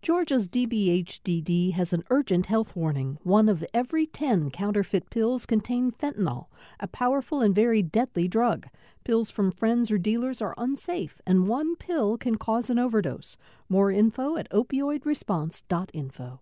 Georgia's DBHDD has an urgent health warning. One of every 10 counterfeit pills contain fentanyl, a powerful and very deadly drug. Pills from friends or dealers are unsafe, and one pill can cause an overdose. More info at opioidresponse.info.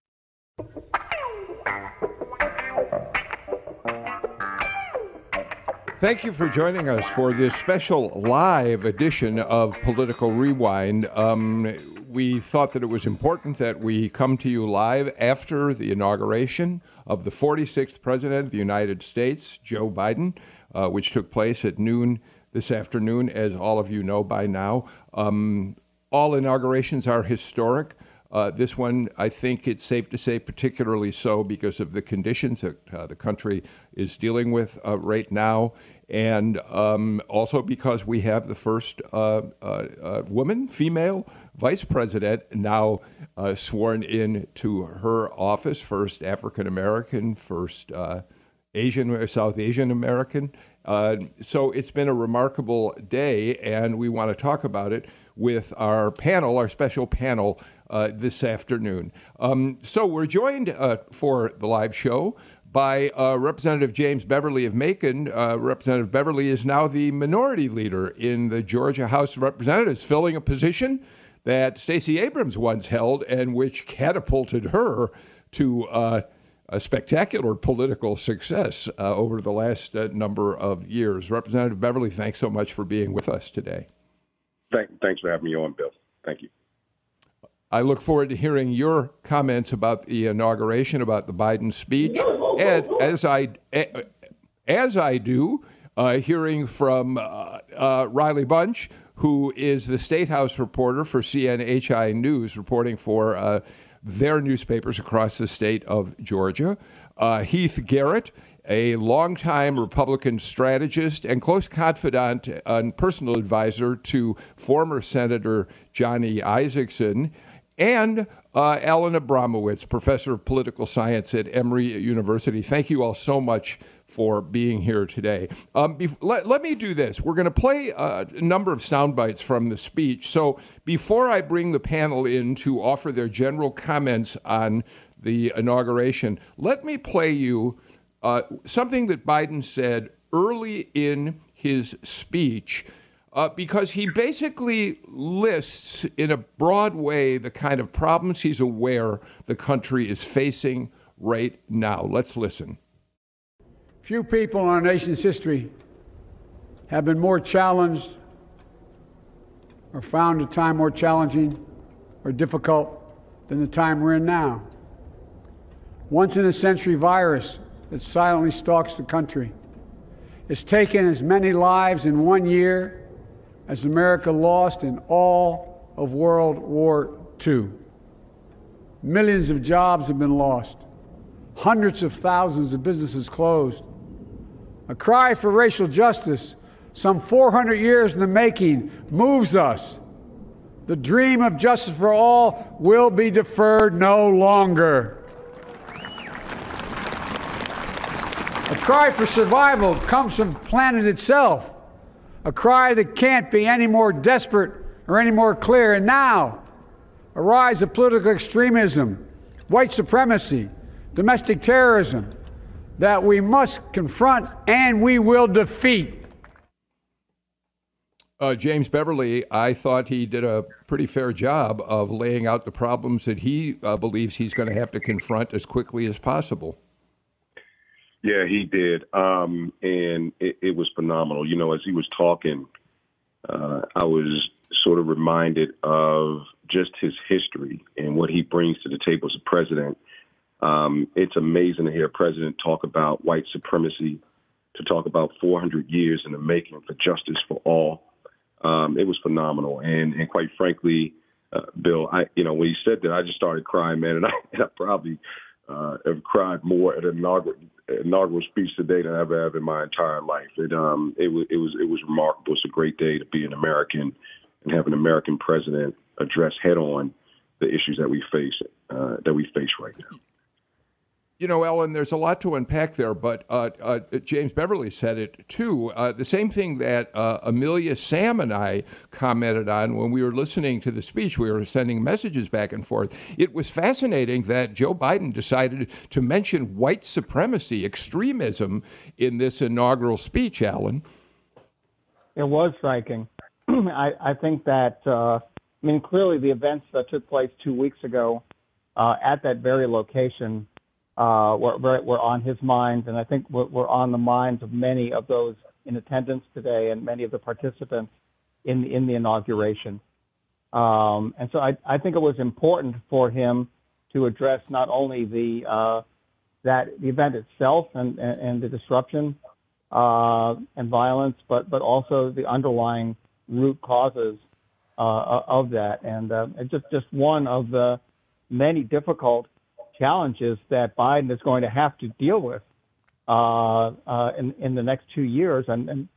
Thank you for joining us for this special live edition of Political Rewind. Um, we thought that it was important that we come to you live after the inauguration of the 46th President of the United States, Joe Biden, uh, which took place at noon this afternoon, as all of you know by now. Um, all inaugurations are historic. Uh, this one, I think it's safe to say, particularly so because of the conditions that uh, the country is dealing with uh, right now, and um, also because we have the first uh, uh, uh, woman, female vice president, now sworn in to her office, first African American, first Asian, South Asian American. so it's been a remarkable day, and we want to talk about it with our panel, our special panel uh, this afternoon. Um, so we're joined uh, for the live show by uh, Representative James Beverly of Macon. Uh, Representative Beverly is now the minority leader in the Georgia House of Representatives, filling a position that Stacey Abrams once held and which catapulted her to uh, a spectacular political success uh, over the last number of years. Representative Beverly, thanks so much for being with us today. Thank, thanks for having me on, Bill. Thank you. I look forward to hearing your comments about the inauguration, about the Biden speech, and as I as I do, uh, hearing from uh, uh, Riley Bunch, who is the State House reporter for CNHI News, reporting for uh, their newspapers across the state of Georgia. Uh, Heath Garrett, a longtime Republican strategist and close confidant and personal advisor to former Senator Johnny Isakson and uh, Alan Abramowitz, professor of political science at Emory University. Thank you all so much for being here today. Um, let, let, me do this. We're going to play a number of sound bites from the speech. So before I bring the panel in to offer their general comments on the inauguration, let me play you uh, something that Biden said early in his speech uh, because he basically lists in a broad way the kind of problems he's aware the country is facing right now. Let's listen. Few people in our nation's history have been more challenged or found a time more challenging or difficult than the time we're in now. Once in a century virus that silently stalks the country. It's taken as many lives in one year as America lost in all of World War II. Millions of jobs have been lost, hundreds of thousands of businesses closed. A cry for racial justice, some 400 years in the making, moves us. The dream of justice for all will be deferred no longer. A cry for survival comes from planet itself a cry that can't be any more desperate or any more clear. And now, a rise of political extremism, white supremacy, domestic terrorism that we must confront and we will defeat. Uh, James Beverly, I thought he did a pretty fair job of laying out the problems that he uh, believes he's going to have to confront as quickly as possible. Yeah, he did, um, and it, it, was phenomenal. You know, as he was talking, uh, I was sort of reminded of just his history and what he brings to the table as a president. Um, it's amazing to hear a president talk about white supremacy, to talk about 400 years in the making for justice for all. Um, it was phenomenal, and and quite frankly, uh, Bill, I you know when he said that, I just started crying, man, and I, and I probably uh, have cried more at an inaugural, inaugural speech today than I've ever have in my entire life. It um it was it was it was remarkable. It's a great day to be an American and have an American president address head on the issues that we face uh, that we face right now. You know, Ellen, there's a lot to unpack there, but uh, uh, James Beverly said it too. Uh, the same thing that uh, Amelia Sam and I commented on when we were listening to the speech. We were sending messages back and forth. It was fascinating that Joe Biden decided to mention white supremacy, extremism in this inaugural speech, Alan. It was striking. I, I, think that, uh, I mean, clearly the events that took place two weeks ago uh, at that very location uh, were, were on his mind, and I think were, on the minds of many of those in attendance today and many of the participants in the, in the inauguration. Um, and so I, I think it was important for him to address not only the uh, that the event itself and, and, and the disruption uh, and violence, but but also the underlying root causes uh, of that, and uh, just just one of the many difficult challenges that Biden is going to have to deal with uh, uh, in in the next two years, and, and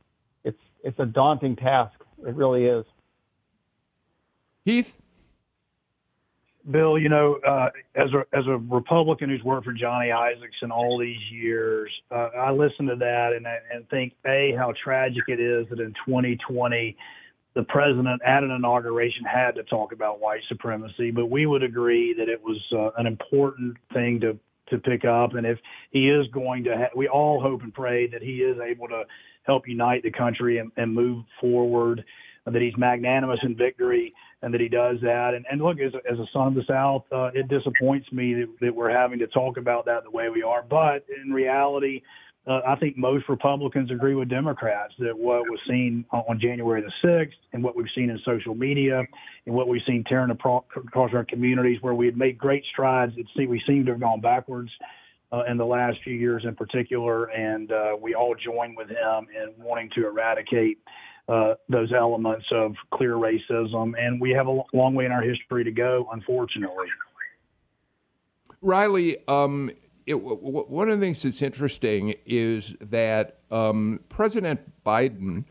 it's it's a daunting task. It really is. Heath. Bill, you know, uh, as a as a Republican who's worked for Johnny Isakson all these years, uh, I listen to that and and think a how tragic it is that in 2020 the president at an inauguration had to talk about white supremacy, but we would agree that it was uh, an important thing to to pick up. And if he is going to, ha- we all hope and pray that he is able to help unite the country and, and move forward. That he's magnanimous in victory and that he does that. And, and look, as, as a son of the South, uh, it disappoints me that, that we're having to talk about that the way we are. But in reality, uh, I think most Republicans agree with Democrats that what was seen on January the 6th and what we've seen in social media and what we've seen tearing across our communities where we had made great strides, it we seem to have gone backwards uh, in the last few years in particular. And uh, we all join with him in wanting to eradicate uh, those elements of clear racism. And we have a long way in our history to go, unfortunately. Riley, um, it, one of the things that's interesting is that um, President Biden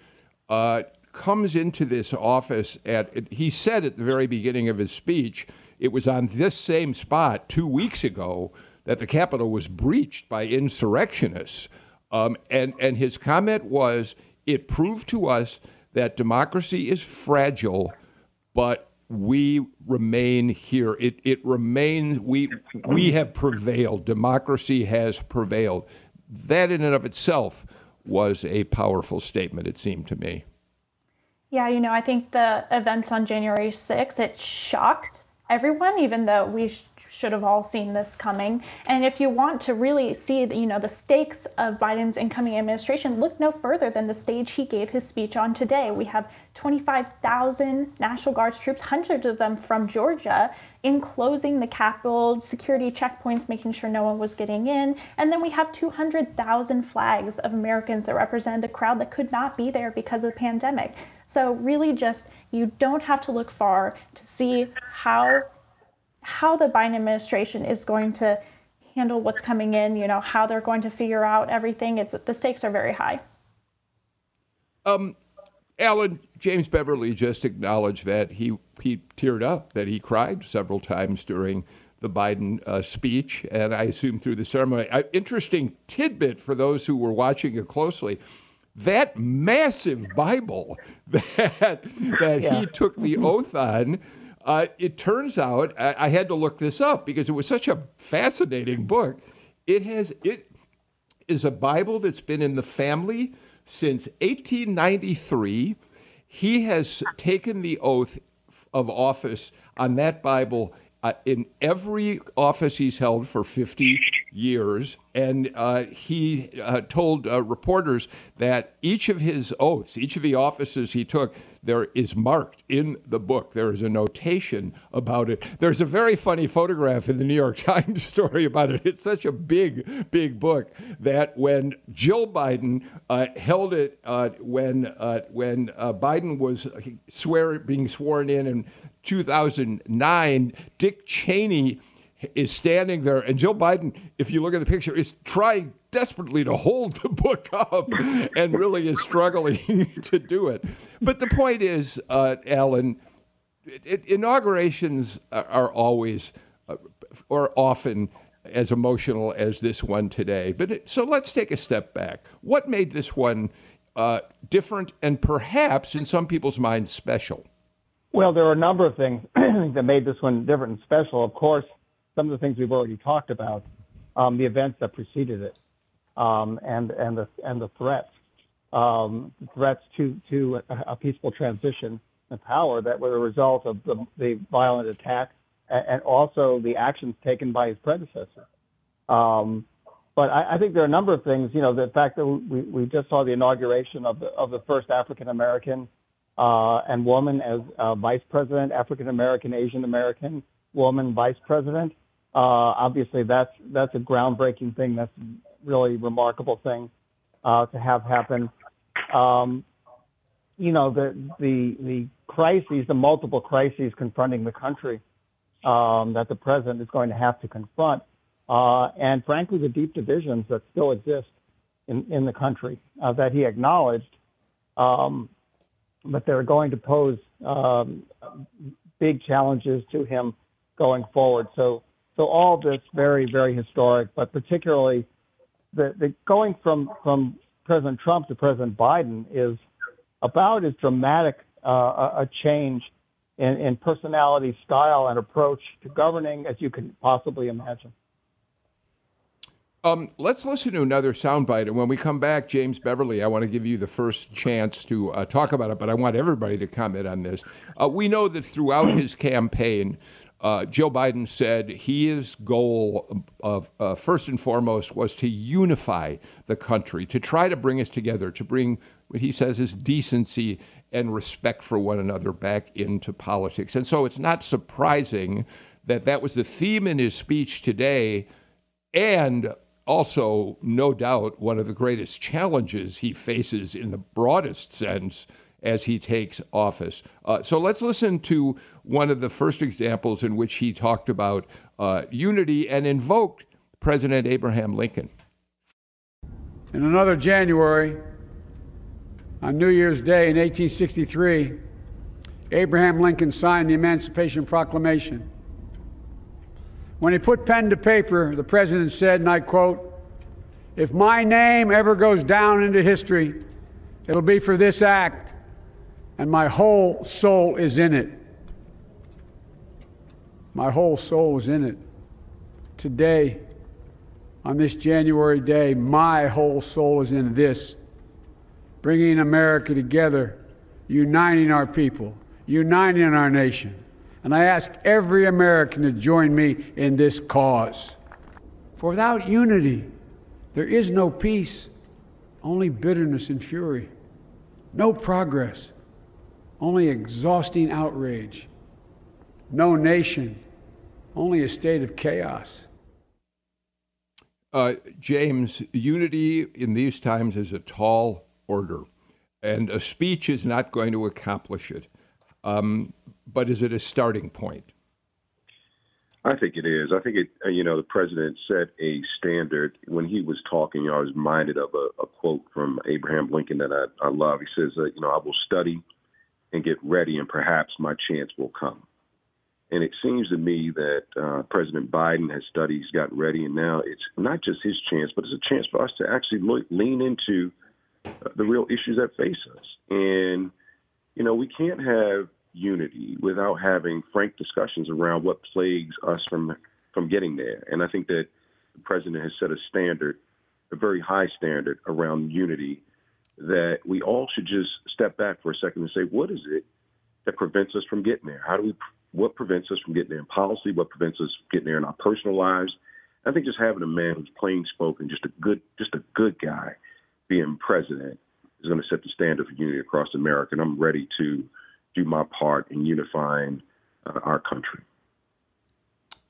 uh, comes into this office at, he said at the very beginning of his speech, it was on this same spot two weeks ago that the Capitol was breached by insurrectionists. Um, and, and his comment was, it proved to us that democracy is fragile, but we remain here. It, it remains, we, we have prevailed. Democracy has prevailed. That, in and of itself, was a powerful statement, it seemed to me. Yeah, you know, I think the events on January 6th, it shocked everyone, even though we sh- should have all seen this coming. And if you want to really see, you know, the stakes of Biden's incoming administration, look no further than the stage he gave his speech on today. We have 25,000 National Guards troops, hundreds of them from Georgia, enclosing the Capitol, security checkpoints, making sure no one was getting in. And then we have 200,000 flags of Americans that represent the crowd that could not be there because of the pandemic. So, really, just you don't have to look far to see how how the Biden administration is going to handle what's coming in, you know, how they're going to figure out everything. It's the stakes are very high. Um, Alan, James Beverly just acknowledged that he he teared up, that he cried several times during the Biden uh, speech, and I assume through the ceremony. Uh, interesting tidbit for those who were watching it closely that massive Bible that that yeah. he took the oath on. Uh, it turns out I, I, had to look this up because it was such a fascinating book. It has it is a Bible that's been in the family since 1893. He has taken the oath of office on that Bible uh, in every office he's held for 50 years. And uh, he uh, told uh, reporters that each of his oaths, each of the offices he took, there is marked in the book. There is a notation about it. There's a very funny photograph in the New York Times story about it. It's such a big, big book that when Jill Biden uh, held it, uh, when uh, when Biden was swear being sworn in in 2009, Dick Cheney is standing there, and Joe Biden, if you look at the picture, is trying desperately to hold the book up and really is struggling to do it. But the point is, uh, Alan, it, it, inaugurations are, always uh, or often as emotional as this one today. But it, so let's take a step back. What made this one uh, different and perhaps, in some people's minds, special? Well, there are a number of things that made this one different and special. Of course, some of the things we've already talked about, um, the events that preceded it, um, and and the and the threats, um, threats to to a, peaceful transition of power that were a result of the, the violent attack and also the actions taken by his predecessor. Um, but I, I, think there are a number of things. You know, the fact that we, we just saw the inauguration of the of the first African American uh, and woman as uh, vice president, African American, Asian American woman vice president. Uh, obviously, that's that's a groundbreaking thing. That's a really remarkable thing uh, to have happen. Um, you know, the the the crises, the multiple crises confronting the country um, that the president is going to have to confront, uh, and frankly, the deep divisions that still exist in in the country uh, that he acknowledged. Um, but they're going to pose um, big challenges to him going forward. So so all this very, very historic, but particularly the, the going from, from President Trump to President Biden is about as dramatic uh, a change in, in personality, style, and approach to governing as you can possibly imagine. Um, let's listen to another soundbite. And when we come back, James Beverly, I want to give you the first chance to uh, talk about it, but I want everybody to comment on this. Uh, we know that throughout his campaign, uh, Joe Biden said his goal of uh, first and foremost was to unify the country, to try to bring us together, to bring what he says is decency and respect for one another back into politics. And so it's not surprising that that was the theme in his speech today, and also, no doubt, one of the greatest challenges he faces in the broadest sense as he takes office. Uh, so let's listen to one of the first examples in which he talked about uh, unity and invoked President Abraham Lincoln. In another January, on New Year's Day in 1863, Abraham Lincoln signed the Emancipation Proclamation. When he put pen to paper, the president said, and I quote, If my name ever goes down into history, it'll be for this act and my whole soul is in it. My whole soul is in it. Today, on this January day, my whole soul is in this bringing America together, uniting our people, uniting our nation. And I ask every American to join me in this cause. For without unity, there is no peace, only bitterness and fury, no progress only exhausting outrage. No nation, only a state of chaos. Uh, James, unity in these times is a tall order, and a speech is not going to accomplish it. Um, but is it a starting point? I think it is. I think it. Uh, you know, the president set a standard when he was talking. I was reminded of a, a quote from Abraham Lincoln that I, I love. He says, uh, "You know, I will study and get ready, and perhaps my chance will come. And it seems to me that uh, President Biden has studied, he's gotten ready, and now it's not just his chance, but it's a chance for us to actually look, lean into uh, the real issues that face us. And, you know, we can't have unity without having frank discussions around what plagues us from from getting there. And I think that the president has set a standard, a very high standard around unity that we all should just step back for a second and say, what is it that prevents us from getting there? How do we, what prevents us from getting there in policy? What prevents us from getting there in our personal lives? I think just having a man who's plain spoken, just a good, just a good guy, being president is going to set the standard for unity across America. And I'm ready to do my part in unifying uh, our country.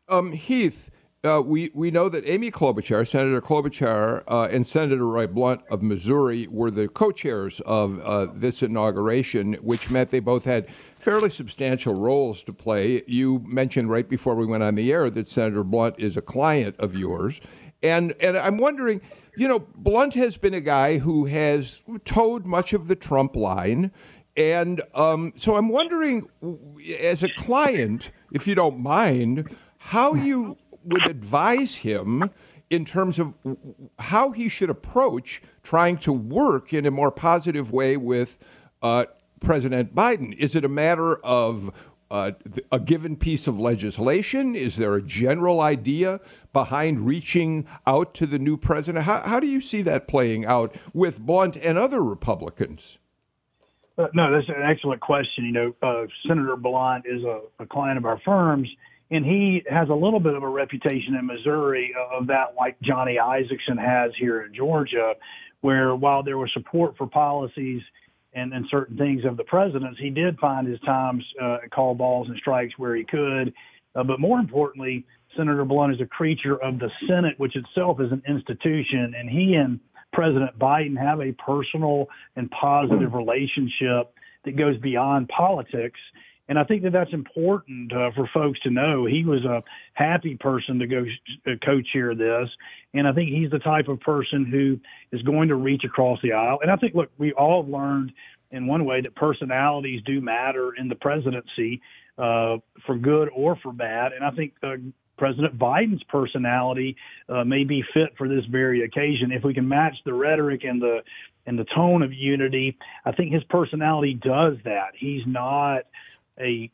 Um, Heath, uh, we, we know that Amy Klobuchar, Senator Klobuchar, uh, and Senator Roy Blunt of Missouri were the co chairs of uh, this inauguration, which meant they both had fairly substantial roles to play. You mentioned right before we went on the air that Senator Blunt is a client of yours. And, and I'm wondering, you know, Blunt has been a guy who has toed much of the Trump line. And um, so I'm wondering, as a client, if you don't mind, how you would advise him in terms of how he should approach trying to work in a more positive way with uh, President Biden? Is it a matter of uh, a given piece of legislation? Is there a general idea behind reaching out to the new president? How, how do you see that playing out with Blunt and other Republicans? Uh, no, that's an excellent question. You know, uh, Senator Blunt is a, a, client of our firm's, and he has a little bit of a reputation in Missouri of that, like Johnny Isakson has here in Georgia, where while there was support for policies and, and certain things of the president's, he did find his times uh, call balls and strikes where he could. Uh, but more importantly, Senator Blunt is a creature of the Senate, which itself is an institution, and he and President Biden have a personal and positive relationship that goes beyond politics. And I think that that's important uh, for folks to know. He was a happy person to go uh, co-chair this, and I think he's the type of person who is going to reach across the aisle. And I think, look, we all learned in one way that personalities do matter in the presidency, uh, for good or for bad. And I think uh, President Biden's personality uh, may be fit for this very occasion. If we can match the rhetoric and the and the tone of unity, I think his personality does that. He's not a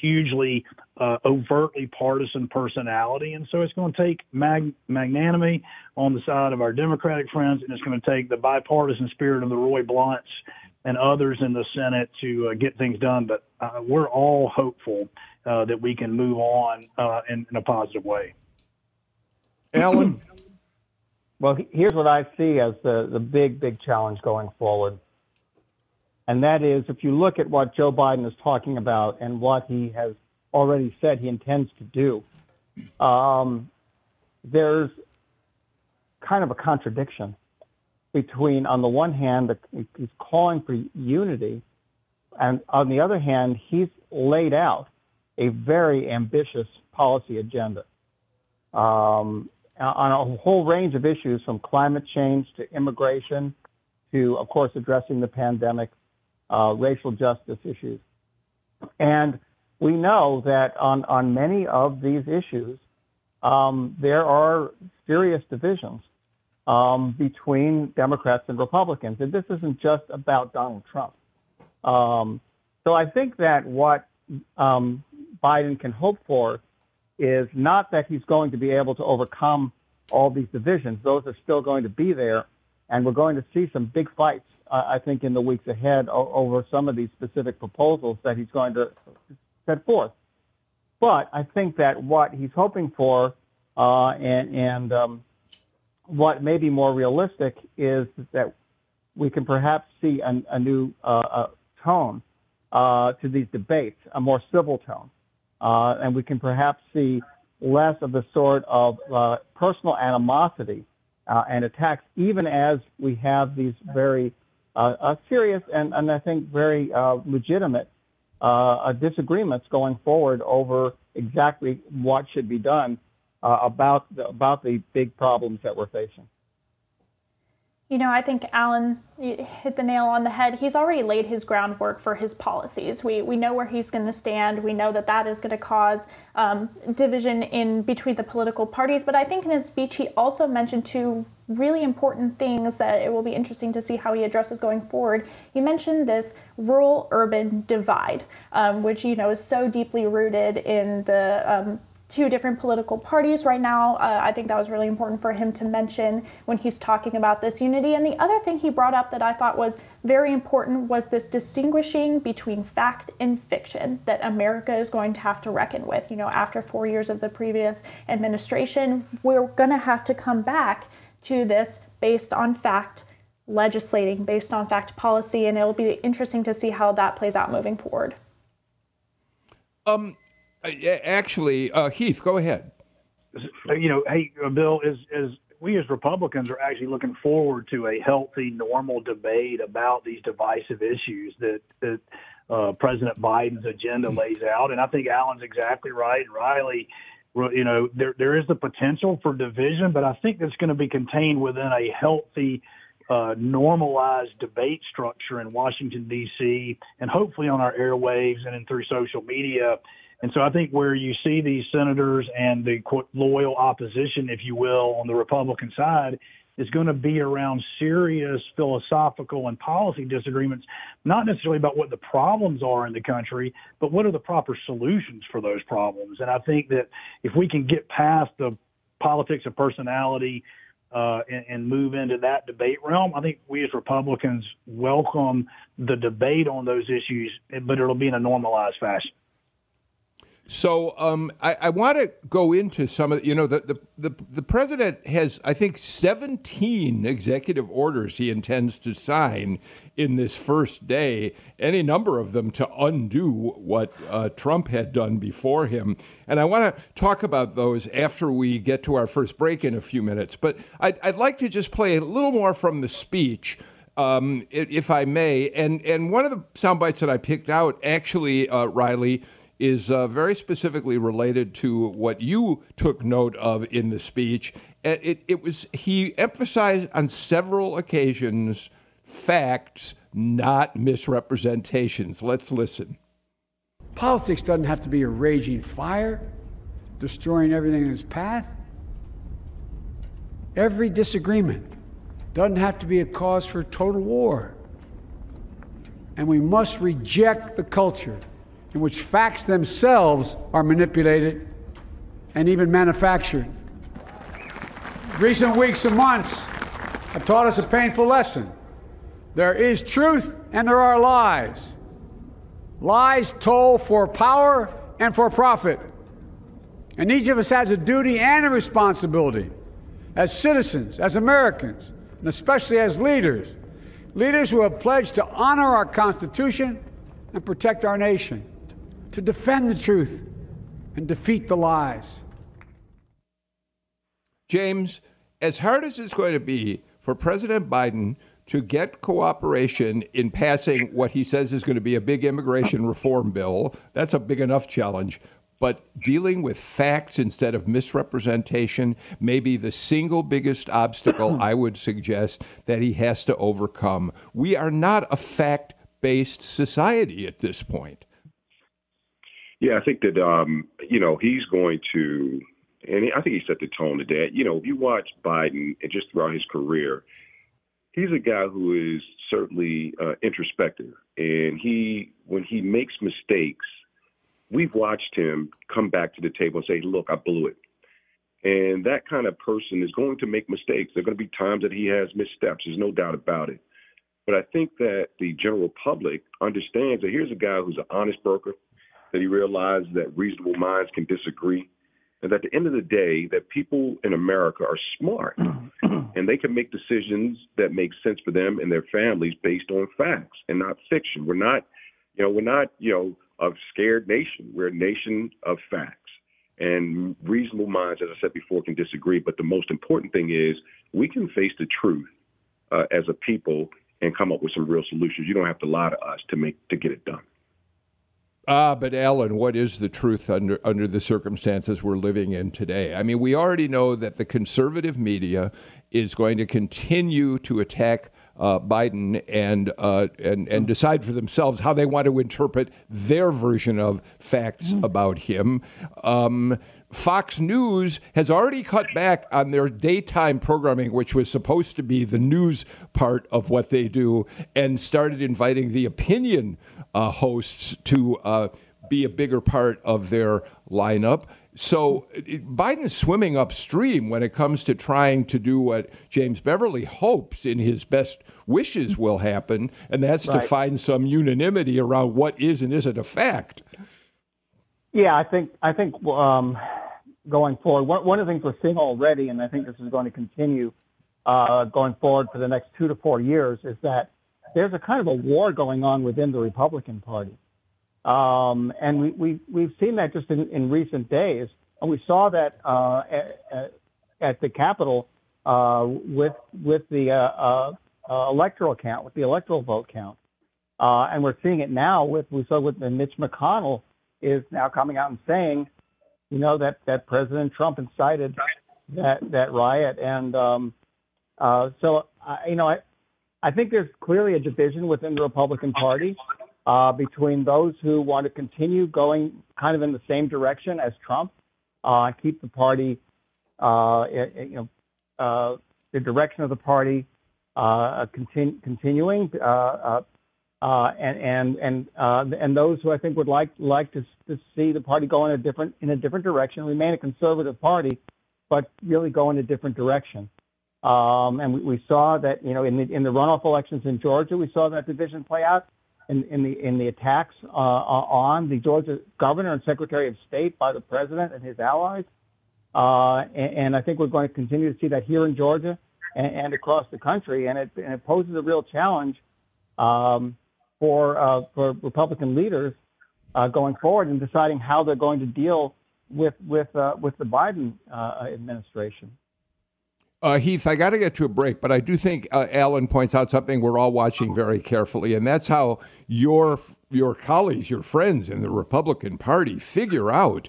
hugely uh, overtly partisan personality, and so it's going to take mag- magnanimity on the side of our Democratic friends, and it's going to take the bipartisan spirit of the Roy Blunts and others in the Senate to uh, get things done. But uh, we're all hopeful uh, that we can move on uh, in, in, a positive way. Alan? well, here's what I see as the, the big, big challenge going forward. And that is if you look at what Joe Biden is talking about and what he has already said he intends to do, um, there's kind of a contradiction between, on the one hand, the, he's calling for unity, and on the other hand, he's laid out a very ambitious policy agenda. Um, on a whole range of issues from climate change to immigration to, of course, addressing the pandemic, uh, racial justice issues. And we know that on, on many of these issues, um, there are serious divisions um, between Democrats and Republicans. And this isn't just about Donald Trump. Um, so I think that what um, Biden can hope for is not that he's going to be able to overcome all these divisions. Those are still going to be there. And we're going to see some big fights, I think, in the weeks ahead over some of these specific proposals that he's going to set forth. But I think that what he's hoping for uh, and, and um, what may be more realistic is that we can perhaps see a, a new uh, tone uh, to these debates, a more civil tone. Uh, and we can perhaps see less of the sort of uh, personal animosity uh, and attacks, even as we have these very uh, serious and, and, I think very legitimate disagreements going forward over exactly what should be done about the, about the big problems that we're facing. You know, I think Alan hit the nail on the head. He's already laid his groundwork for his policies. We, we know where he's going to stand. We know that that is going to cause um, division in between the political parties. But I think in his speech, he also mentioned two really important things that it will be interesting to see how he addresses going forward. He mentioned this rural-urban divide, um, which you know is so deeply rooted in the um, two different political parties right now. Uh, I think that was really important for him to mention when he's talking about this unity. And the other thing he brought up that I thought was very important was this distinguishing between fact and fiction that America is going to have to reckon with. You know, after four years of the previous administration, we're going to have to come back to this based on fact legislating based on fact policy and it'll be interesting to see how that plays out moving forward um, uh, actually, uh, Heath, go ahead. You know, hey, uh, Bill, as as we as Republicans are actually looking forward to a healthy, normal debate about these divisive issues that that uh, President Biden's agenda hmm. lays out, and I think Alan's exactly right. Riley, you know, there there is the potential for division, but I think that's going to be contained within a healthy. Uh, normalized debate structure in Washington D.C. and hopefully on our airwaves and, and through social media And so I think where you see these senators and the quote, loyal opposition, if you will, on the Republican side is going to be around serious philosophical and policy disagreements, not necessarily about what the problems are in the country, but what are the proper solutions for those problems. And I think that if we can get past the politics of personality uh, and, and move into that debate realm, I think we as Republicans welcome the debate on those issues, but it'll be in a normalized fashion. So um, I, I want to go into some of you know the, the, the the president has I think 17 executive orders he intends to sign in this first day, any number of them to undo what uh, Trump had done before him. And I want to talk about those after we get to our first break in a few minutes. But I'd, I'd like to just play a little more from the speech. Um, if I may, and and one of the sound bites that I picked out, actually, uh, Riley, is uh, very specifically related to what you took note of in the speech. It, it was he emphasized on several occasions facts, not misrepresentations. Let's listen. Politics doesn't have to be a raging fire, destroying everything in its path. Every disagreement doesn't have to be a cause for total war. And we must reject the culture in which facts themselves are manipulated and even manufactured. Recent weeks and months have taught us a painful lesson. There is truth and there are lies. Lies told for power and for profit. And each of us has a duty and a responsibility as citizens, as Americans, and especially as leaders. Leaders who have pledged to honor our Constitution and protect our nation to defend the truth and defeat the lies. James, as hard as it's going to be for President Biden to get cooperation in passing what he says is going to be a big immigration reform bill, that's a big enough challenge. But dealing with facts instead of misrepresentation may be the single biggest obstacle I would suggest that he has to overcome. We are not a fact based society at this point. Yeah, I think that um, you know he's going to, and I think he set the tone today. You know, if you watch Biden and just throughout his career, he's a guy who is certainly uh, introspective, and he when he makes mistakes, we've watched him come back to the table and say, "Look, I blew it." And that kind of person is going to make mistakes. There are going to be times that he has missteps. There's no doubt about it. But I think that the general public understands that here's a guy who's an honest broker that he realized that reasonable minds can disagree, and at the end of the day, that people in America are smart and they can make decisions that make sense for them and their families based on facts and not fiction. We're not, you know, we're not, you know, a scared nation. We're a nation of facts. And reasonable minds, as I said before, can disagree. But the most important thing is we can face the truth uh, as a people and come up with some real solutions. You don't have to lie to us to make to get it done. Ah, but Alan, what is the truth under under the circumstances we're living in today? I mean, we already know that the conservative media is going to continue to attack uh, Biden and uh, and and decide for themselves how they want to interpret their version of facts mm. about him. Um, Fox News has already cut back on their daytime programming, which was supposed to be the news part of what they do, and started inviting the opinion uh, hosts to uh, be a bigger part of their lineup. So Biden's swimming upstream when it comes to trying to do what James Beverly hopes in his best wishes will happen, and that's right. to find some unanimity around what is and isn't a fact. Yeah, I think I think um, going forward, one, one of the things we're seeing already, and I think this is going to continue uh, going forward for the next two to four years, is that there's a kind of a war going on within the Republican Party. Um, and we, we, we've seen that just in, in recent days. And we saw that uh, at, at the Capitol uh, with, with the uh, uh, electoral count, with the electoral vote count. Uh, and we're seeing it now with, we saw with Mitch McConnell is now coming out and saying, you know, that, that President Trump incited that, that riot. And um, uh, so, you know, I, I think there's clearly a division within the Republican Party uh, between those who want to continue going kind of in the same direction as Trump, uh, keep the party, uh, you know, uh, the direction of the party uh, continu- continuing, uh, uh, uh, and and and uh, and those who I think would like like to, to see the party go in a different in a different direction, remain a conservative party, but really go in a different direction. Um, and we, we saw that you know in the in the runoff elections in Georgia, we saw that division play out in, in the in the attacks uh, on the Georgia governor and secretary of state by the president and his allies. Uh, and, and, I think we're going to continue to see that here in Georgia and, and across the country, and it, and it, poses a real challenge um, for uh, for Republican leaders uh, going forward in deciding how they're going to deal with with uh, with the Biden uh, administration. Uh, Heath, I got to get to a break, but I do think uh, Alan points out something we're all watching very carefully, and that's how your your colleagues, your friends in the Republican Party, figure out.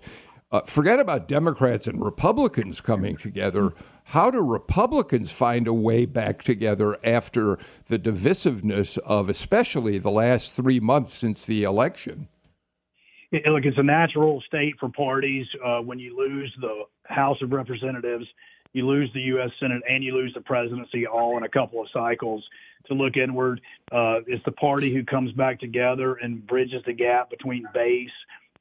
Uh, forget about Democrats and Republicans coming together. How do Republicans find a way back together after the divisiveness of especially the last three months since the election? look, it's a natural state for parties uh, when you lose the House of Representatives you lose the U.S. Senate and you lose the presidency all in a couple of cycles. To look inward, uh, it's the party who comes back together and bridges the gap between base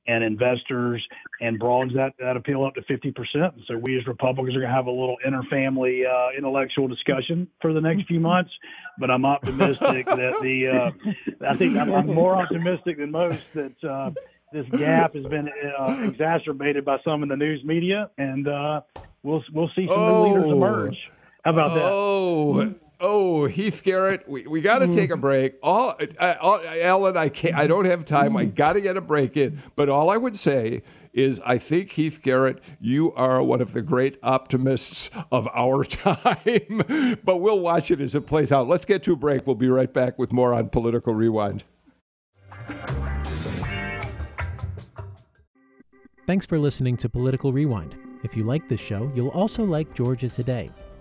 and investors and broadens that, that appeal up to 50%. So we as Republicans are going to have a little inter-family uh, intellectual discussion for the next few months. But I'm optimistic that the uh, I think I'm, I'm, more optimistic than most that uh, this gap has been uh, exacerbated by some in the news media, and uh, we'll we'll see some oh. new leaders emerge. How about that? Oh. Oh, Heath Garrett, we, we got to mm. take a break. All, uh, all, Alan, I can't. I don't have time. I got to get a break in. But all I would say is, I think Heath Garrett, you are one of the great optimists of our time. but we'll watch it as it plays out. Let's get to a break. We'll be right back with more on Political Rewind. Thanks for listening to Political Rewind. If you like this show, you'll also like Georgia Today.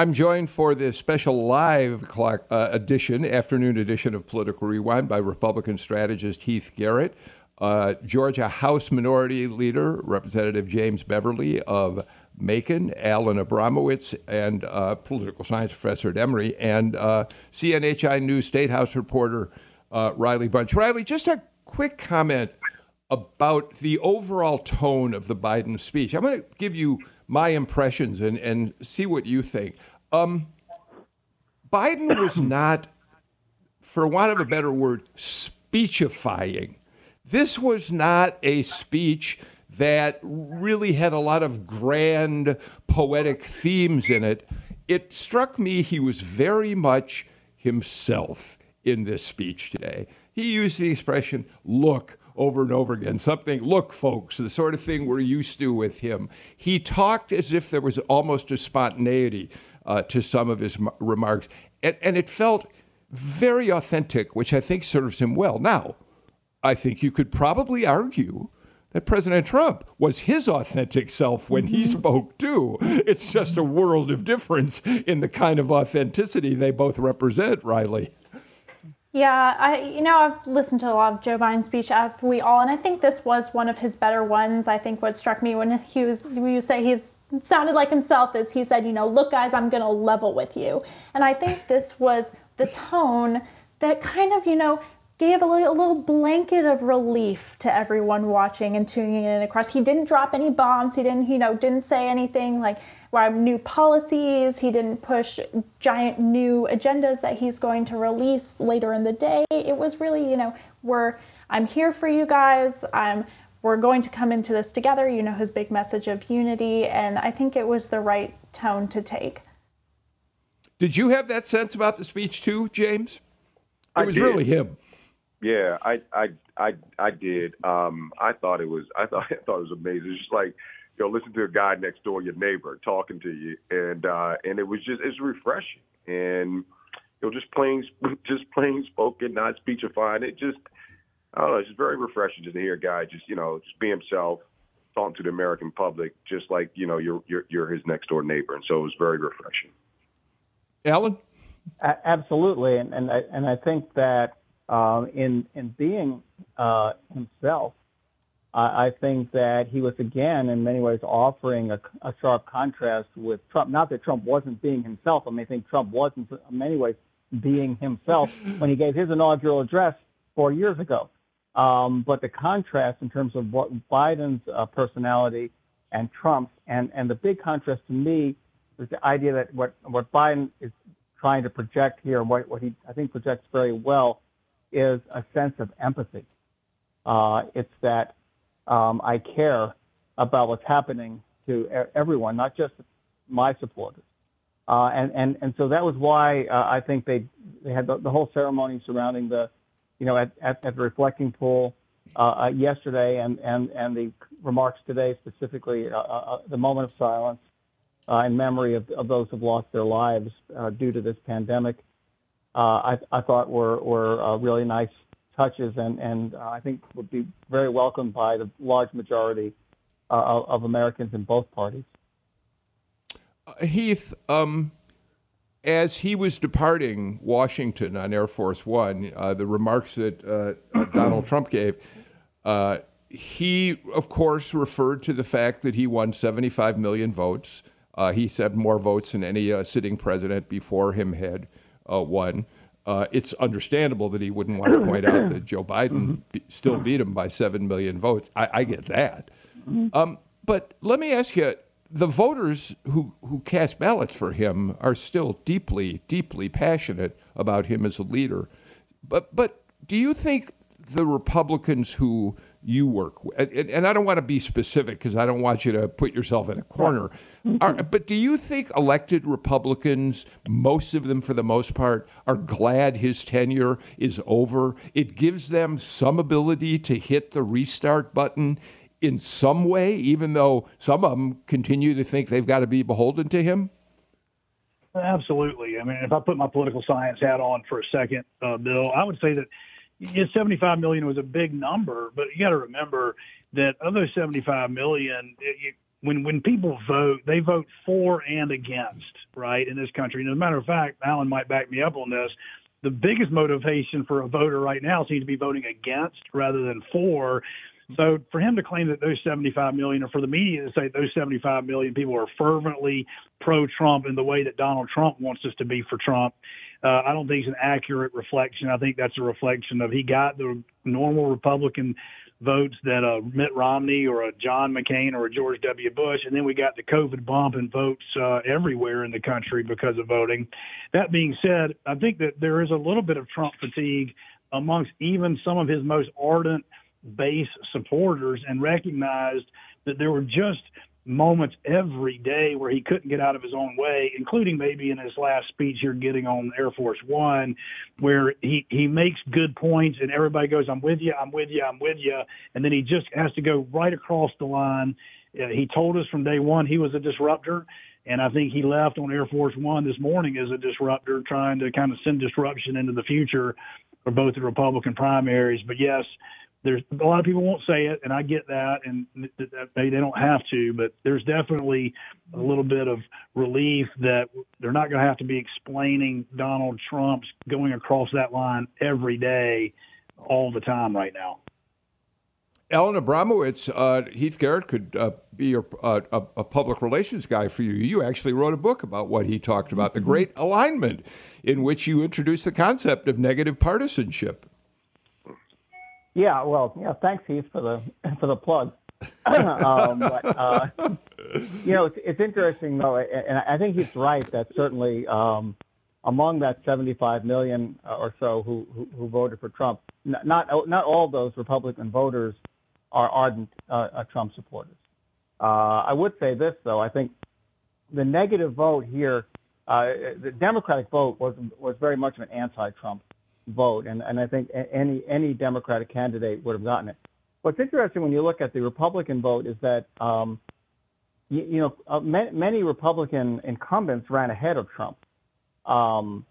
I'm joined for this special live clock, uh, edition, afternoon edition of Political Rewind by Republican strategist Heath Garrett, uh, Georgia House Minority Leader Representative James Beverly of Macon, Alan Abramowitz, and uh, political science professor at Emory, and uh, CNHI News State House reporter uh, Riley Bunch. Riley, just a quick comment about the overall tone of the Biden speech. I'm going to give you my impressions and, and see what you think. Um, Biden was not, for want of a better word, speechifying. This was not a speech that really had a lot of grand poetic themes in it. It struck me he was very much himself in this speech today. He used the expression, look, over and over again. Something, look, folks, the sort of thing we're used to with him. He talked as if there was almost a spontaneity uh, to some of his m- remarks, and, and it felt very authentic, which I think serves him well. Now, I think you could probably argue that President Trump was his authentic self when he mm-hmm. spoke too. It's just a world of difference in the kind of authenticity they both represent, Riley. Yeah, I you know I've listened to a lot of Joe Biden's speech. We all, and I think this was one of his better ones. I think what struck me when he was you say he's sounded like himself is he said, you know, look guys, I'm to level with you, and I think this was the tone that kind of you know gave a little, a little, blanket of relief to everyone watching and tuning in across. He didn't drop any bombs. He didn't, you know, didn't say anything like well, new policies. He didn't push giant new agendas that he's going to release later in the day. It was really, you know, we're I'm here for you guys. I'm we're going to come into this together. You know, his big message of unity, and I think it was the right tone to take. Did you have that sense about the speech too, James? It I was did. really him. Yeah, I I I I did. Um, I thought it was I thought I thought it was amazing. It's just like you know, listen to a guy next door, your neighbor, talking to you, and uh, and it was just it's refreshing, and you know, just plain just plain spoken, not speechifying. It just I don't know, it's just very refreshing just to hear a guy just you know just be himself, talking to the American public, just like you know you're you're, you're his next door neighbor, and so it was very refreshing. Alan, A- absolutely, and and I, and I think that um, in in being uh, himself I, I think that he was again, in many ways, offering a, a sharp contrast with Trump. Not that Trump wasn't being himself. I mean, I think Trump wasn't in many ways being himself when he gave his inaugural address four years ago. Um, but the contrast in terms of what Biden's uh, personality and Trump's, and, and the big contrast to me is the idea that what, what Biden is trying to project here, what, what he I think projects very well, is a sense of empathy. Uh, it's that um, I care about what's happening to everyone, not just my supporters. Uh, and, and, and so that was why uh, I think they, they had the, the, whole ceremony surrounding the, you know, at, at, at the reflecting pool uh, uh yesterday and, and, and the remarks today, specifically uh, uh, the moment of silence in memory of, of those who've lost their lives due to this pandemic. I, I thought were, were really nice touches, and and uh, I think would be very welcomed by the large majority uh, of Americans in both parties. Uh, Heath, um, as he was departing Washington on Air Force One, uh, the remarks that uh, Donald Trump gave. Uh, he, of course, referred to the fact that he won 75 million votes. he said more votes than any sitting president before him had won. Uh, it's understandable that he wouldn't want to point out that Joe Biden mm-hmm. be, still beat him by 7 million votes. I, I get that. Mm-hmm. Um, but let me ask you the voters who, who cast ballots for him are still deeply, deeply passionate about him as a leader. But, but do you think the Republicans who you work with, and, and I don't want to be specific because I don't want you to put yourself in a corner. But do you think elected Republicans, most of them for the most part, are glad his tenure is over? It gives them some ability to hit the restart button in some way, even though some of them continue to think they've got to be beholden to him? Absolutely. I mean, if I put my political science hat on for a second, uh, Bill, I would say that yeah, 75 million was a big number, but you got to remember that of those 75 million, it, when when people vote, they vote for and against, right? In this country, and as a matter of fact, Alan might back me up on this. The biggest motivation for a voter right now seems to be voting against rather than for. So for him to claim that those 75 million, or for the media to say those 75 million people are fervently pro-Trump in the way that Donald Trump wants us to be for Trump, uh, I don't think it's an accurate reflection. I think that's a reflection of he got the normal Republican votes that a Mitt Romney or a John McCain or a George W. Bush, and then we got the COVID bump in votes uh, everywhere in the country because of voting. That being said, I think that there is a little bit of Trump fatigue amongst even some of his most ardent base supporters, and recognized that there were just moments every day where he couldn't get out of his own way, including maybe in his last speech here getting on Air Force One, where he, he makes good points and everybody goes, I'm with you, I'm with you, I'm with you. And then he just has to go right across the line. Uh, he told us from day one he was a disruptor. And I think he left on Air Force One this morning as a disruptor, trying to kind of send disruption into the future for both the Republican primaries. But yes, there's a lot of people won't say it, and I get that, and they they don't have to, but there's definitely a little bit of relief that they're not going to have to be explaining Donald Trump's going across that line every day, all the time right now. Alan Abramowitz, uh, Heath Garrett could uh, be your, uh, a, a, public relations guy for you. You actually wrote a book about what he talked about, the Great Alignment, in which you introduced the concept of negative partisanship. Yeah, well, yeah. Thanks, Heath, for the for the plug. um, but uh, you know, it's, it's interesting though, and I think he's right that certainly um, among that 75 million or so who, who, who voted for Trump, not not all those Republican voters are ardent uh, uh, Trump supporters. Uh, I would say this though, I think the negative vote here, uh, the Democratic vote was was very much of an anti-Trump vote, and, and I think any any Democratic candidate would have gotten it. What's interesting when you look at the Republican vote is that um, you, you know, uh, many, many, Republican incumbents ran ahead of Trump. Um,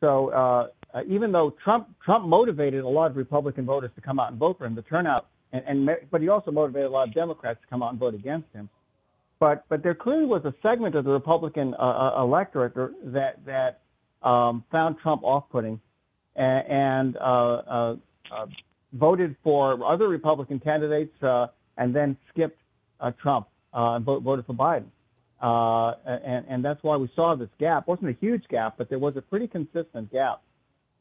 so uh, even though Trump Trump motivated a lot of Republican voters to come out and vote for him, the turnout, and, and but he also motivated a lot of Democrats to come out and vote against him. But but there clearly was a segment of the Republican uh, uh electorate that that um, found Trump off-putting and, and uh, uh, voted for other Republican candidates and then skipped Trump and voted for Biden. and, and that's why we saw this gap. It wasn't a huge gap, but there was a pretty consistent gap.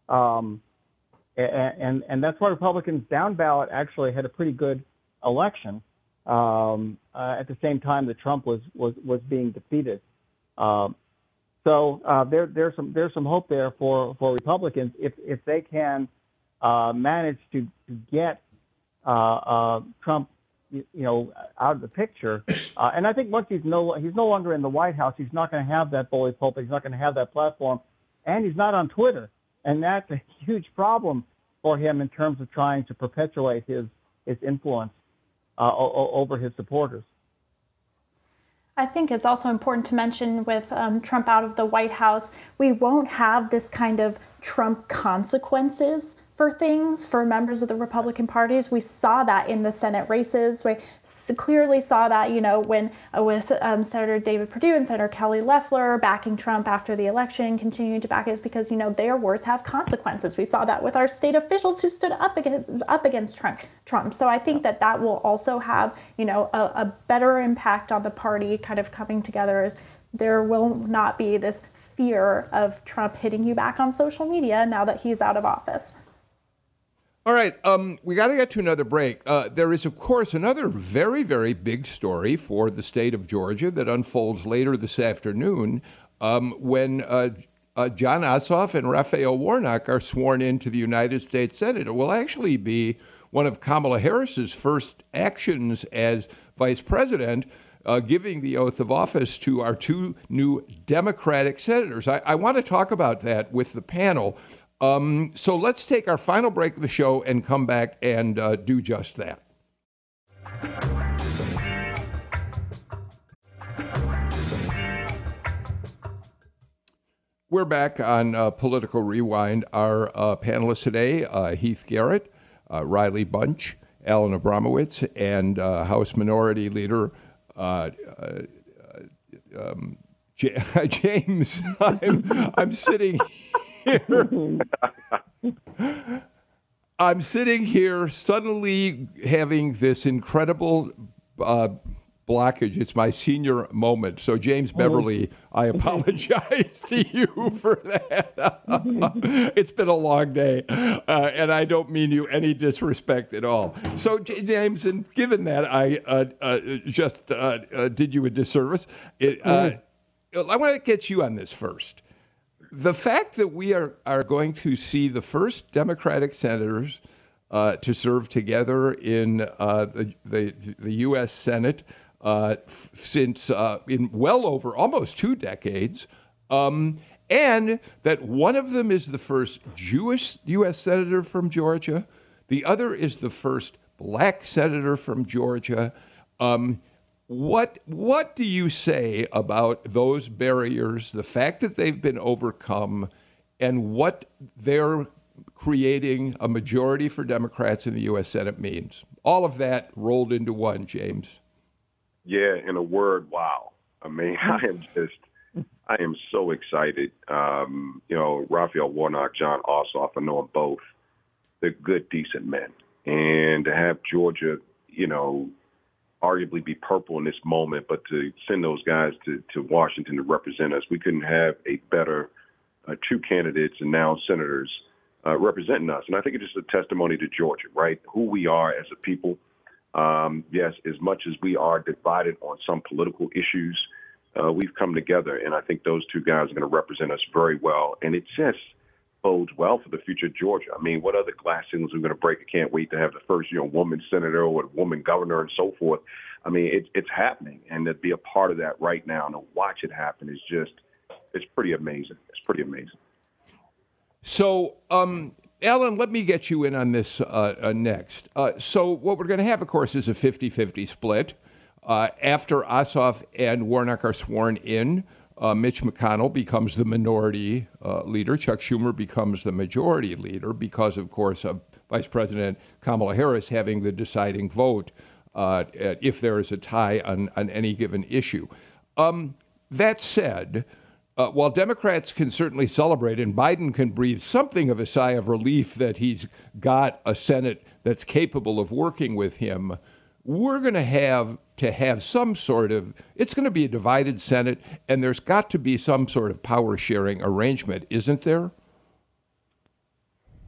Um, and, and, and that's why Republicans down ballot actually had a pretty good election um, uh, at the same time that Trump was was was being defeated. Um, so uh, there there's some there's some hope there for for Republicans if if they can uh, manage to to get uh, uh, Trump you, you, know out of the picture. Uh, and I think once he's no he's no longer in the White House, he's not going to have that bully pulpit. He's not going to have that platform, and he's not on Twitter and that's a huge problem for him in terms of trying to perpetuate his his influence uh, over his supporters. I think it's also important to mention with um, Trump out of the White House, we won't have this kind of Trump consequences for things for members of the Republican parties. We saw that in the Senate races. We clearly saw that, you know, when uh, with um, Senator David Perdue and Senator Kelly Loeffler backing Trump after the election, continuing to back it, is because you know their words have consequences. We saw that with our state officials who stood up against up against Trump. Trump. So I think that that will also have, you know, a, a better impact on the party kind of coming together. As there will not be this fear of Trump hitting you back on social media now that he's out of office. All right, um, we got to get to another break. Uh, there is, of course, another very, very big story for the state of Georgia that unfolds later this afternoon um, when uh, uh, Jon Ossoff and Raphael Warnock are sworn into the United States Senate. It will actually be one of Kamala Harris's first actions as vice president. Uh, giving the oath of office to our two new Democratic senators. I, I want to talk about that with the panel. Um, so let's take our final break of the show and come back and uh, do just that. We're back on uh, Political Rewind. Our uh, panelists today uh, Heath Garrett, uh, Riley Bunch, Alan Abramowitz, and uh, House Minority Leader um, James. I'm, I'm sitting here. I'm sitting here suddenly having this incredible uh, blockage. It's my senior moment. So, James oh. Beverly, I apologize to you for that. it's been a long day, uh, and I don't mean you any disrespect at all. So, James, and given that I uh, uh just uh, uh, did you a disservice, it, I want to get you on this first the fact that we are, are going to see the first Democratic senators uh, to serve together in uh, the, the, the, U.S. Senate uh, f- since uh, in well over almost two decades, um, and that one of them is the first Jewish U.S. senator from Georgia, the other is the first black senator from Georgia. Um, what what do you say about those barriers, the fact that they've been overcome, and what they're creating a majority for Democrats in the U.S. Senate means? All of that rolled into one, James. Yeah, in a word, wow. I mean, I am just, I am so excited. Um, you know, Raphael Warnock, Jon Ossoff, I know them both. They're good, decent men. And to have Georgia, you know, arguably be purple in this moment, but to send those guys to, to Washington to represent us, we couldn't have a better uh, two candidates and now senators uh, representing us. And I think it's just a testimony to Georgia, right? Who we are as a people. Um, yes, as much as we are divided on some political issues, uh, we've come together, and I think those two guys are going to represent us very well. And it just bodes well for the future of Georgia. I mean, what other glass ceilings are going to break? I can't wait to have the first, you know, woman senator or woman governor and so forth. I mean, it's it's happening, and to be a part of that right now and to watch it happen is just it's pretty amazing. It's pretty amazing. So, um, Alan, let me get you in on this uh, uh, next. Uh, so, what we're going to have, of course, is a 50 50 split. Uh, after Ossoff and Warnock are sworn in, uh, Mitch McConnell becomes the minority uh, leader. Chuck Schumer becomes the majority leader because, of course, of Vice President Kamala Harris having the deciding vote uh, if there is a tie on, on any given issue. Um, that said, uh, while Democrats can certainly celebrate and Biden can breathe something of a sigh of relief that he's got a Senate that's capable of working with him, we're going to have to have some sort of it's going to be a divided Senate, and there's got to be some sort of power sharing arrangement, isn't there?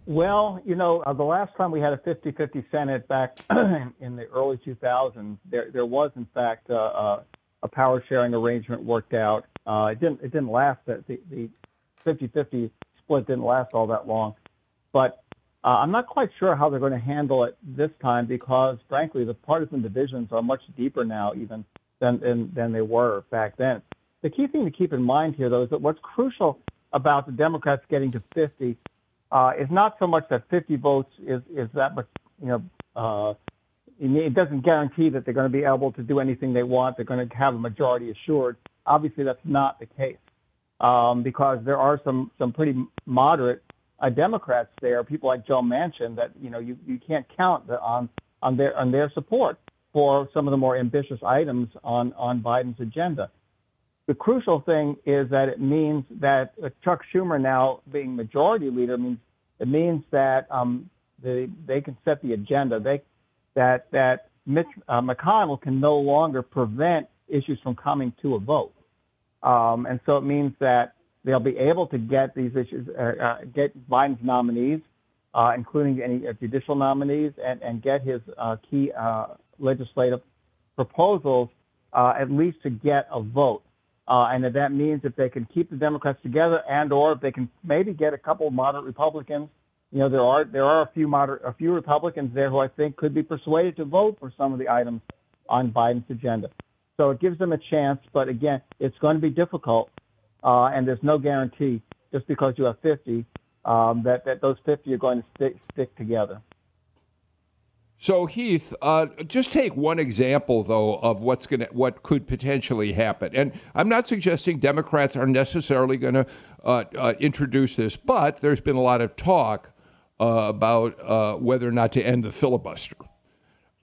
Well, you know, uh, the last time we had a 50-50 Senate back in the early 2000s, there there was in fact uh, uh, a power sharing arrangement worked out. Uh, it didn't it didn't last the the 50-50 split didn't last all that long, but uh, I'm not quite sure how they're going to handle it this time because, frankly, the partisan divisions are much deeper now, even than, than, than they were back then. The key thing to keep in mind here, though, is that what's crucial about the Democrats getting to 50 uh, is not so much that 50 votes is, is that much, you know, uh, it doesn't guarantee that they're going to be able to do anything they want. They're going to have a majority assured. Obviously, that's not the case um, because there are some some pretty moderate uh, Democrats there, people like Joe Manchin, that you know you, you can't count on on their on their support for some of the more ambitious items on on Biden's agenda. The crucial thing is that it means that uh, Chuck Schumer now being majority leader means it means that um, they they can set the agenda. They that that Mitch uh, McConnell can no longer prevent issues from coming to a vote, um, and so it means that they'll be able to get these issues, uh, uh, get Biden's nominees, uh, including any uh, judicial nominees, and, and get his uh, key uh, legislative proposals at least to get a vote. and that, that means if they can keep the Democrats together, and or if they can maybe get a couple of moderate Republicans, you know there are there are a few moderate a few Republicans there who I think could be persuaded to vote for some of the items on Biden's agenda. So it gives them a chance, but again, it's going to be difficult uh, and there's no guarantee just because you have 50 um, that, that those 50 are going to stick, stick together. So Heath, uh, just take one example though of what's going to what could potentially happen, and I'm not suggesting Democrats are necessarily going to uh, uh, introduce this, but there's been a lot of talk uh, about uh, whether or not to end the filibuster.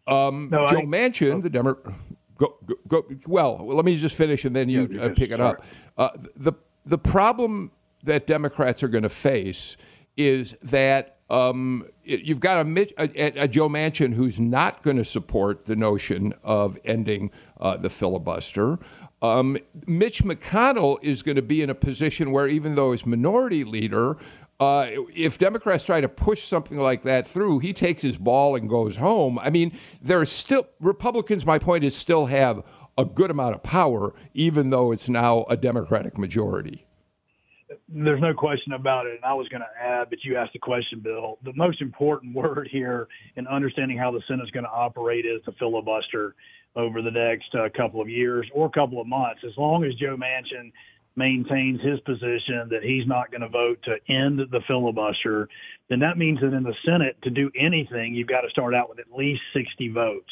Um, no, Joe I, Manchin, the Democrat. Go, go, go, well, let me just finish and then you uh, pick it up. Uh, the, the problem that Democrats are going to face is that um, you've got a, a, a, Joe Manchin who's not going to support the notion of ending uh, the filibuster. Um, Mitch McConnell is going to be in a position where, even though he's minority leader, uh, if Democrats try to push something like that through, he takes his ball and goes home. I mean, there are still Republicans. My point is, still have a good amount of power, even though it's now a Democratic majority. There's no question about it. And I was going to add, but you asked the question, Bill. The most important word here in understanding how the Senate's going to operate is the filibuster over the next uh, couple of years or couple of months. As long as Joe Manchin maintains his position that he's not going to vote to end the filibuster, then that means that in the Senate, to do anything, you've got to start out with at least 60 votes.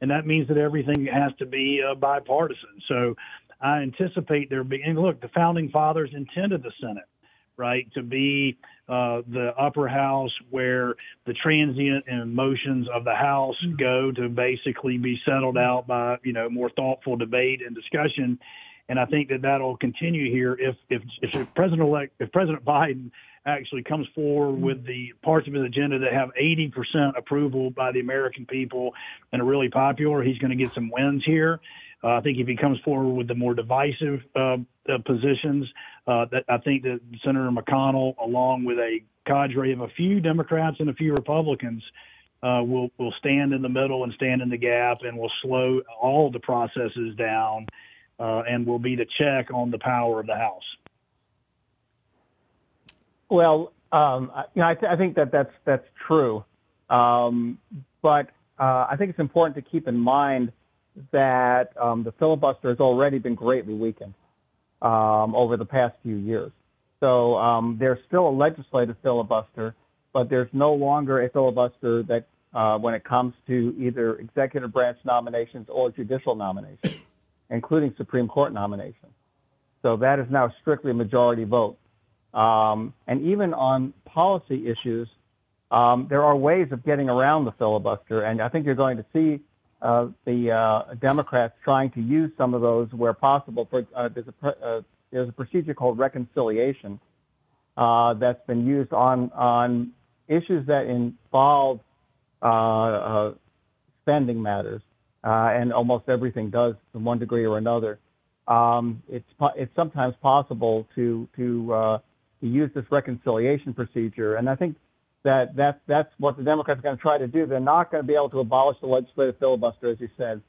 And that means that everything has to be uh, bipartisan. So I anticipate there being, look, the founding fathers intended the Senate, right, to be uh, the upper house where the transient emotions of the House go to basically be settled out by, you know, more thoughtful debate and discussion and I think that that'll continue here if if if President elect if President Biden actually comes forward with the parts of his agenda that have 80% approval by the American people and are really popular, he's going to get some wins here. Uh, I think if he comes forward with the more divisive uh, uh, positions, uh, that I think that Senator McConnell, along with a cadre of a few Democrats and a few Republicans, uh, will will stand in the middle and stand in the gap and will slow all the processes down uh, and will be the check on the power of the House. Well, um, you know, I, th- I, think that that's that's true, um, but uh, I think it's important to keep in mind that um, the filibuster has already been greatly weakened um, over the past few years. So um, there's still a legislative filibuster, but there's no longer a filibuster that uh, when it comes to either executive branch nominations or judicial nominations, including Supreme Court nominations. So that is now strictly a majority vote. Um, and even on policy issues, um, there are ways of getting around the filibuster, and I think you're going to see uh, the uh, Democrats trying to use some of those where possible. For, uh, there's, a, uh, there's a procedure called reconciliation uh, that's been used on on issues that involve uh, spending matters, and almost everything does to one degree or another. Um, it's it's sometimes possible to to to use this reconciliation procedure, and I think that that's that's what the Democrats are going to try to do. They're not going to be able to abolish the legislative filibuster, as you said,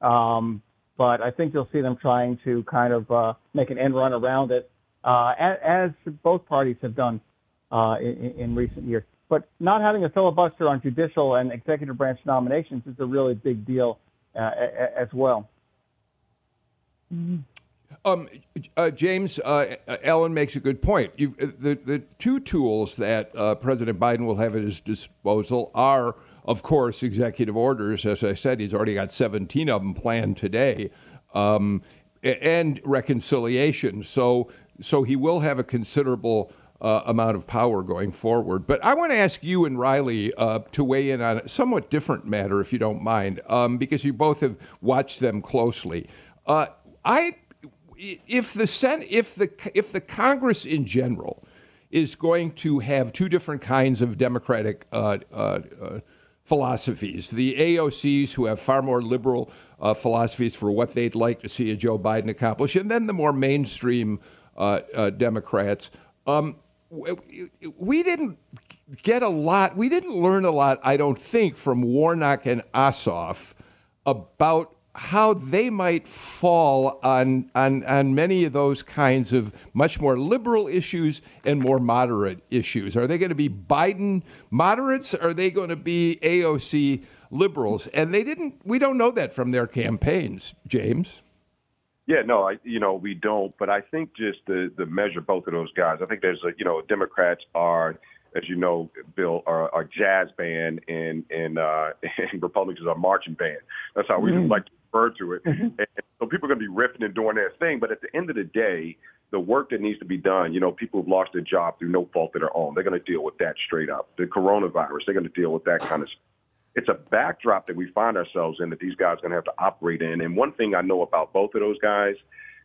um, but I think you'll see them trying to kind of uh, make an end run around it, uh, as, as, both parties have done uh, in, in, recent years. But not having a filibuster on judicial and executive branch nominations is a really big deal uh, as well. Mm-hmm. Um, uh, James, uh, Alan makes a good point. You've, uh, the, the two tools that uh, President Biden will have at his disposal are, of course, executive orders. As I said, he's already got 17 of them planned today, um, and reconciliation. So, so he will have a considerable uh, amount of power going forward. But I want to ask you and Riley uh, to weigh in on a somewhat different matter, if you don't mind, um, because you both have watched them closely. Uh, I if the Senate, if the if the Congress in general is going to have two different kinds of democratic uh, uh, uh, philosophies, the AOCs who have far more liberal uh, philosophies for what they'd like to see a Joe Biden accomplish, and then the more mainstream uh, uh, Democrats. Um, we didn't get a lot. We didn't learn a lot, I don't think, from Warnock and Ossoff about how they might fall on, on, on many of those kinds of much more liberal issues and more moderate issues. Are they going to be Biden moderates? Or are they going to be AOC liberals? And they didn't, we don't know that from their campaigns, James. Yeah, no, I, you know, we don't. But I think just the, the measure both of those guys, I think there's a, you know, Democrats are – as you know, Bill, are, are jazz band and and, uh, and Republicans are marching band. That's how we mm-hmm. like to refer to it. Mm-hmm. And so people are going to be riffing and doing their thing. But at the end of the day, the work that needs to be done, you know, people who've lost their job through no fault of their own, they're going to deal with that straight up. The coronavirus, they're going to deal with that kind of stuff. It's a backdrop that we find ourselves in that these guys are going to have to operate in. And one thing I know about both of those guys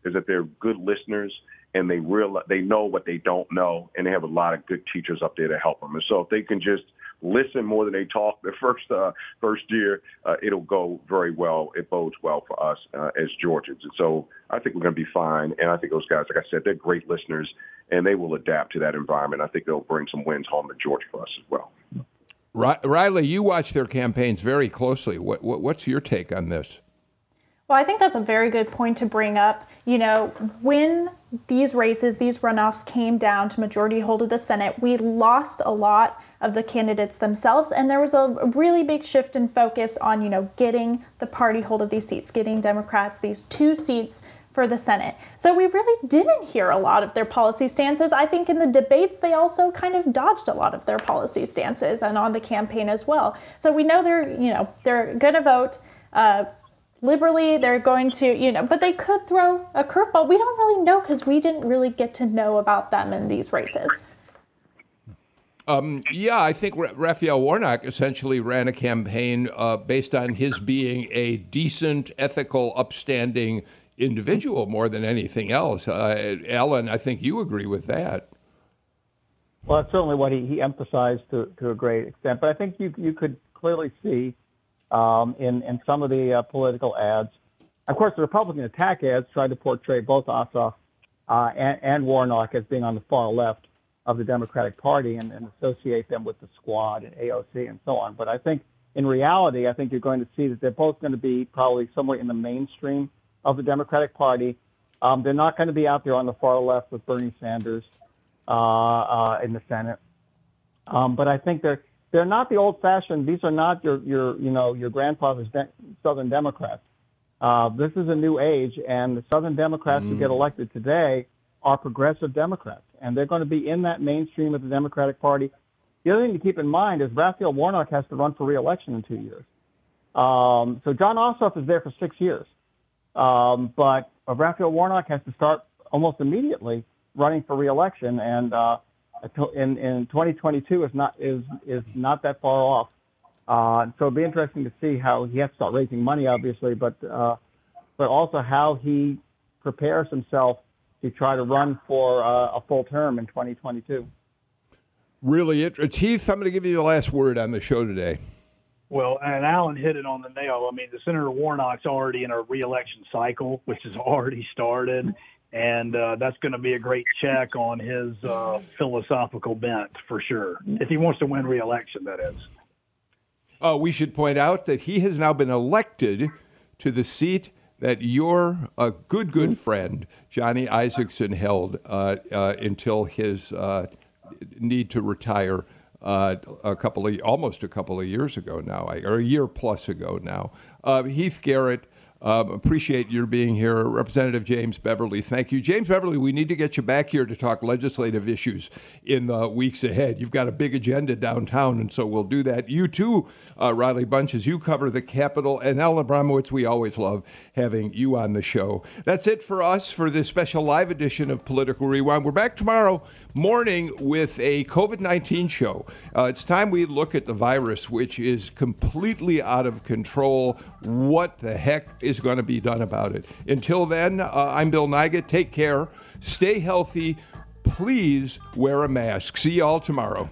is that they're good listeners and they real they know what they don't know, and they have a lot of good teachers up there to help them. And so if they can just listen more than they talk the first uh, first year, uh, it'll go very well. It bodes well for us uh, as Georgians, and so I think we're going to be fine. And I think those guys, like I said, they're great listeners, and they will adapt to that environment. I think they'll bring some wins home to Georgia for us as well. Riley, you watch their campaigns very closely. What, what, what's your take on this? Well, I think that's a very good point to bring up. You know, when these races, these runoffs came down to majority hold of the Senate, we lost a lot of the candidates themselves, and there was a really big shift in focus on, you know, getting the party hold of these seats, getting Democrats these two seats for the Senate. So we really didn't hear a lot of their policy stances. I think in the debates, they also kind of dodged a lot of their policy stances and on the campaign as well. So we know they're, you know, they're going to vote. Uh, liberally they're going to you know but they could throw a curveball we don't really know because we didn't really get to know about them in these races um, yeah, I think Raphael Warnock essentially ran a campaign uh, based on his being a decent, ethical, upstanding individual more than anything else. Uh, Alan, I think you agree with that. Well, that's certainly what he, he emphasized to, to a great extent. But I think you you could clearly see um, in, in some of the uh, political ads. Of course, the Republican attack ads tried to portray both Ossoff uh, and, and, Warnock as being on the far left of the Democratic Party and, and, associate them with the squad and AOC and so on. But I think in reality, I think you're going to see that they're both going to be probably somewhere in the mainstream of the Democratic Party. Um, they're not going to be out there on the far left with Bernie Sanders uh, uh in the Senate. Um, but I think they're they're not the old-fashioned. These are not your your you know your grandfather's de- Southern Democrats. Uh, this is a new age, and the Southern Democrats mm. who get mm. elected today are progressive Democrats, and they're going to be in that mainstream of the Democratic Party. the other thing to keep in mind is Raphael Warnock has to run for reelection in two years. Um, so Jon Ossoff is there for six years, um, but Raphael Warnock has to start almost immediately running for reelection, and uh, in, in 2022 is not is is not that far off. Uh, so it'll be interesting to see how he has to start raising money, obviously, but uh, but also how he prepares himself to try to run for uh, a full term in 2022. Really interesting. Heath, I'm going to give you the last word on the show today. Well, and Alan hit it on the nail. I mean, the Senator Warnock's already in a reelection cycle, which has already started, and uh, that's going to be a great check on his uh, philosophical bent for sure. If he wants to win reelection, that is. Uh, we should point out that he has now been elected to the seat that your uh, good, good friend, Johnny Isakson, held uh, uh, until his need to retire uh, a couple of, almost a couple of years ago now, or a year plus ago now. Uh, Heath Garrett um, appreciate your being here. Representative James Beverly, thank you. James Beverly, we need to get you back here to talk legislative issues in the weeks ahead. You've got a big agenda downtown, and so we'll do that. You too, uh, Riley Bunch, as you cover the Capitol. And Alan Abramowitz, we always love having you on the show. That's it for us for this special live edition of Political Rewind. We're back tomorrow morning with a COVID 19 show. Uh, it's time we look at the virus, which is completely out of control. What the heck is going to be done about it? Until then, uh, I'm Bill Nigut. Take care, stay healthy, please wear a mask. See you all tomorrow.